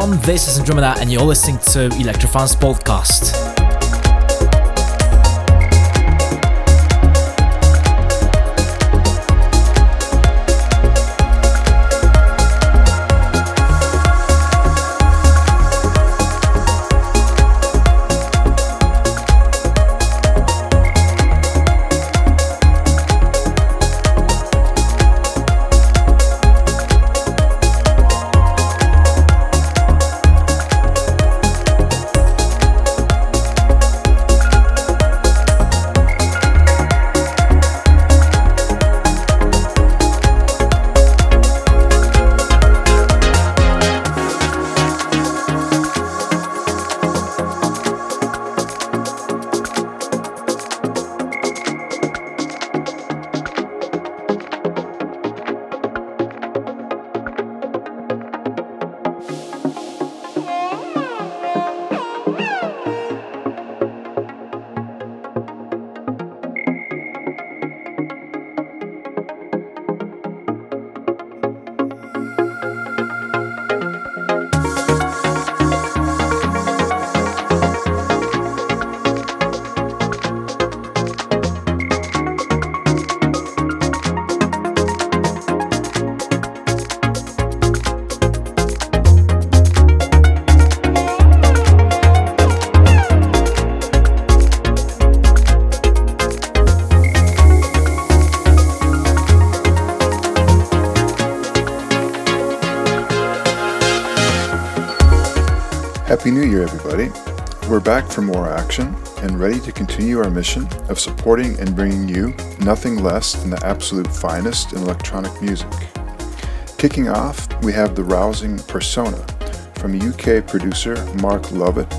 Everyone? This is Andromeda, and you're listening to Electrofans Podcast. Happy New Year, everybody. We're back for more action and ready to continue our mission of supporting and bringing you nothing less than the absolute finest in electronic music. Kicking off, we have the rousing Persona from UK producer Mark Lovett,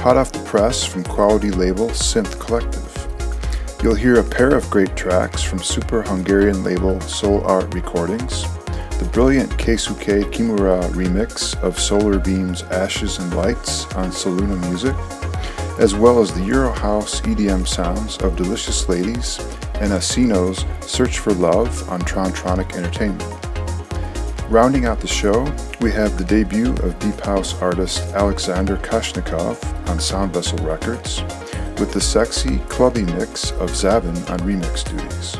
hot off the press from quality label Synth Collective. You'll hear a pair of great tracks from super Hungarian label Soul Art Recordings the brilliant Keisuke Kimura remix of Solar Beam's Ashes and Lights on Soluna Music, as well as the Euro House EDM sounds of Delicious Ladies and Asino's Search for Love on Trontronic Entertainment. Rounding out the show, we have the debut of Deep House artist Alexander Kashnikov on Sound Vessel Records, with the sexy, clubby mix of Zavin on remix duties.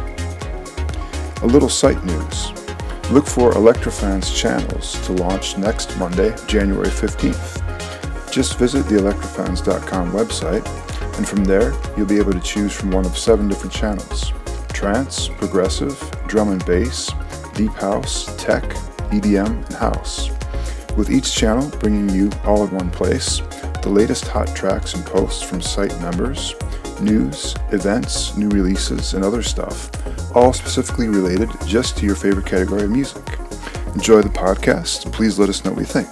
A little site news. Look for Electrofans channels to launch next Monday, January 15th. Just visit the electrofans.com website, and from there, you'll be able to choose from one of seven different channels trance, progressive, drum and bass, deep house, tech, EDM, and house. With each channel bringing you all in one place the latest hot tracks and posts from site members, news, events, new releases, and other stuff all specifically related just to your favorite category of music. Enjoy the podcast. Please let us know what you think.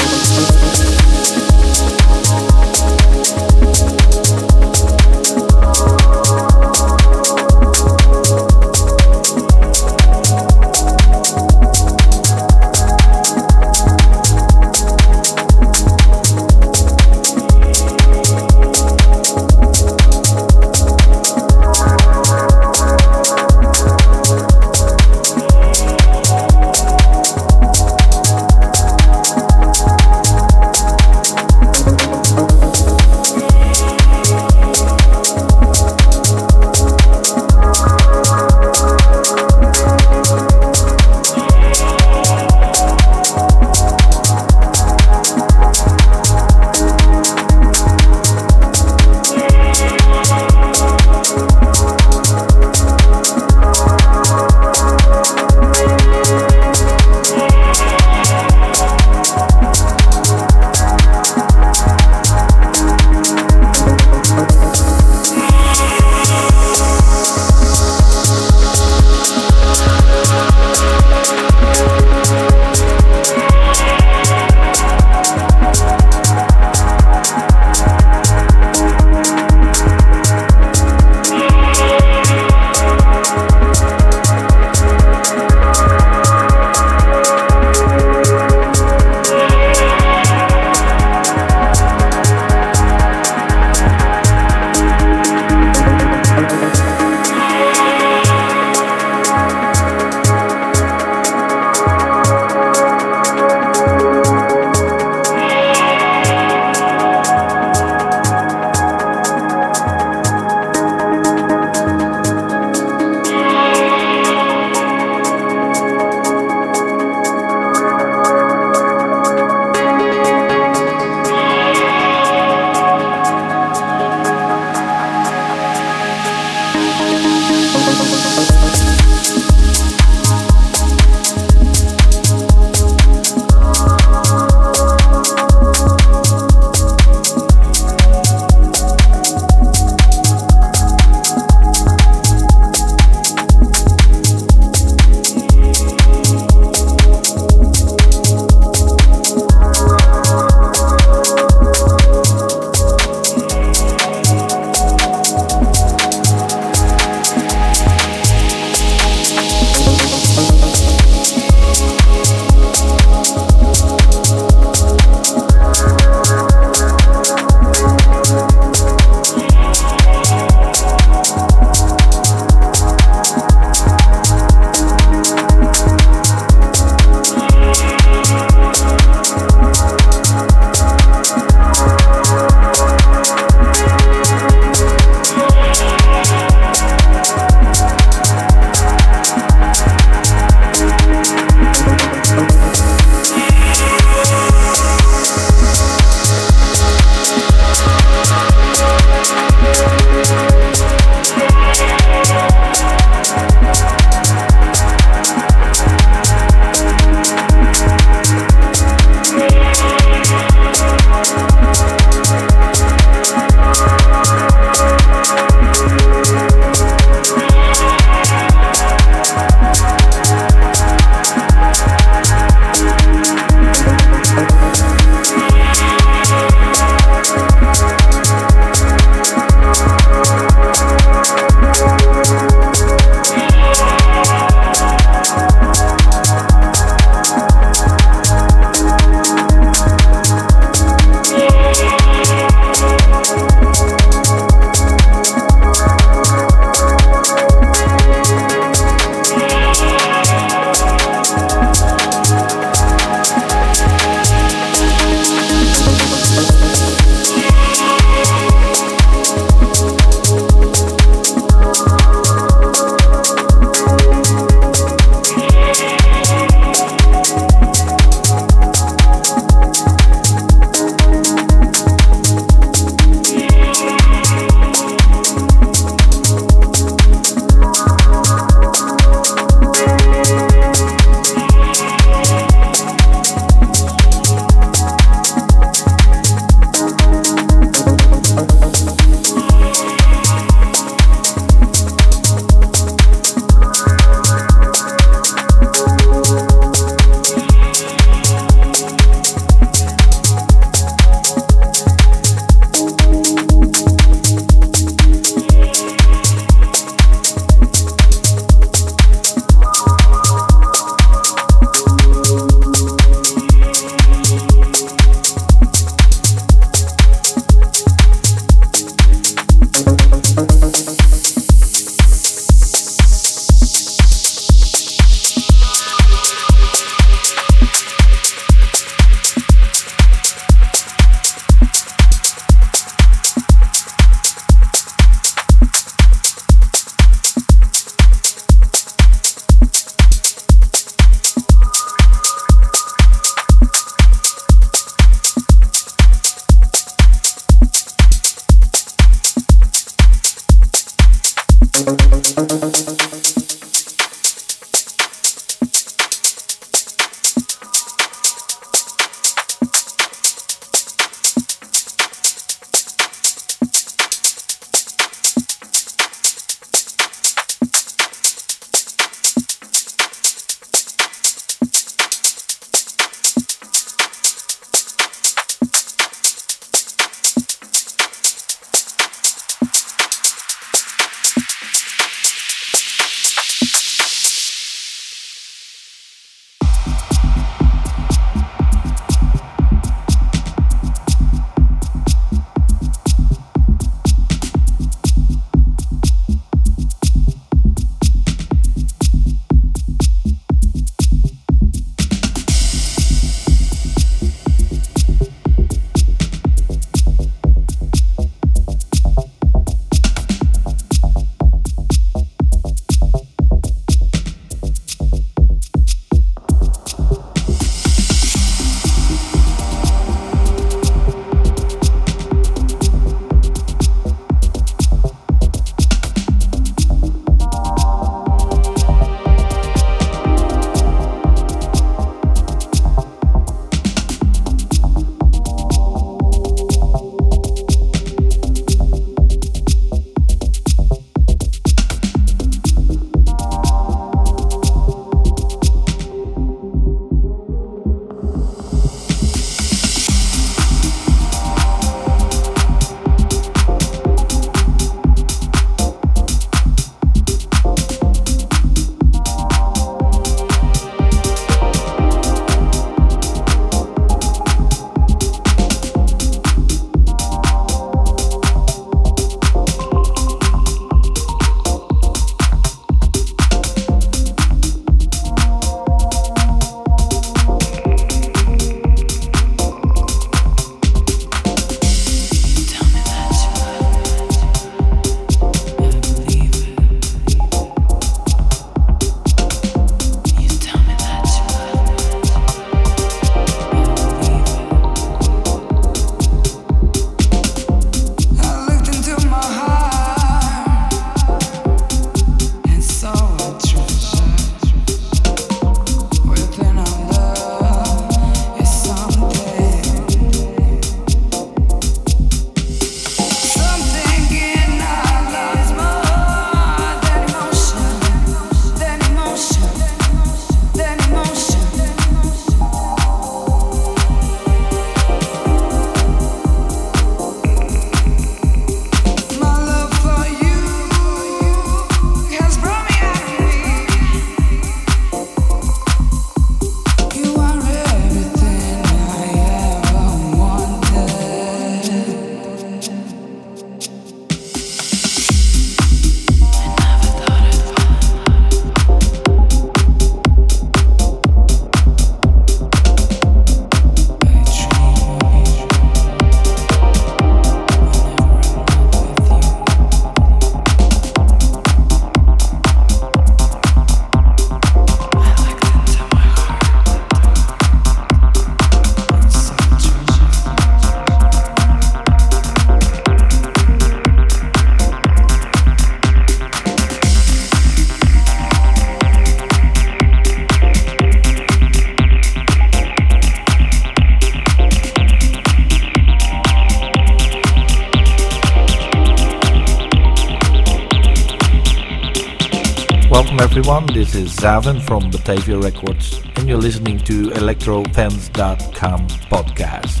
Everyone. This is Zaven from Batavia Records, and you're listening to ElectroFans.com podcast.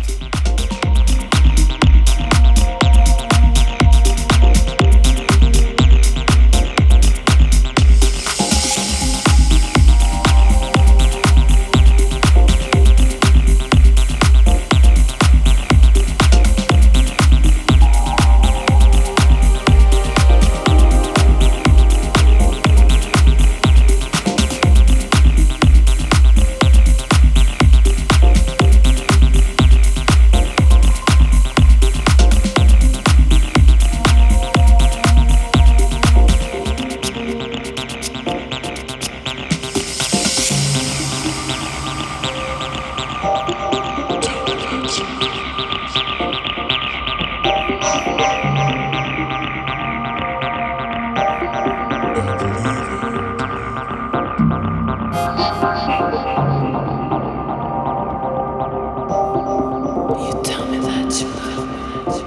情。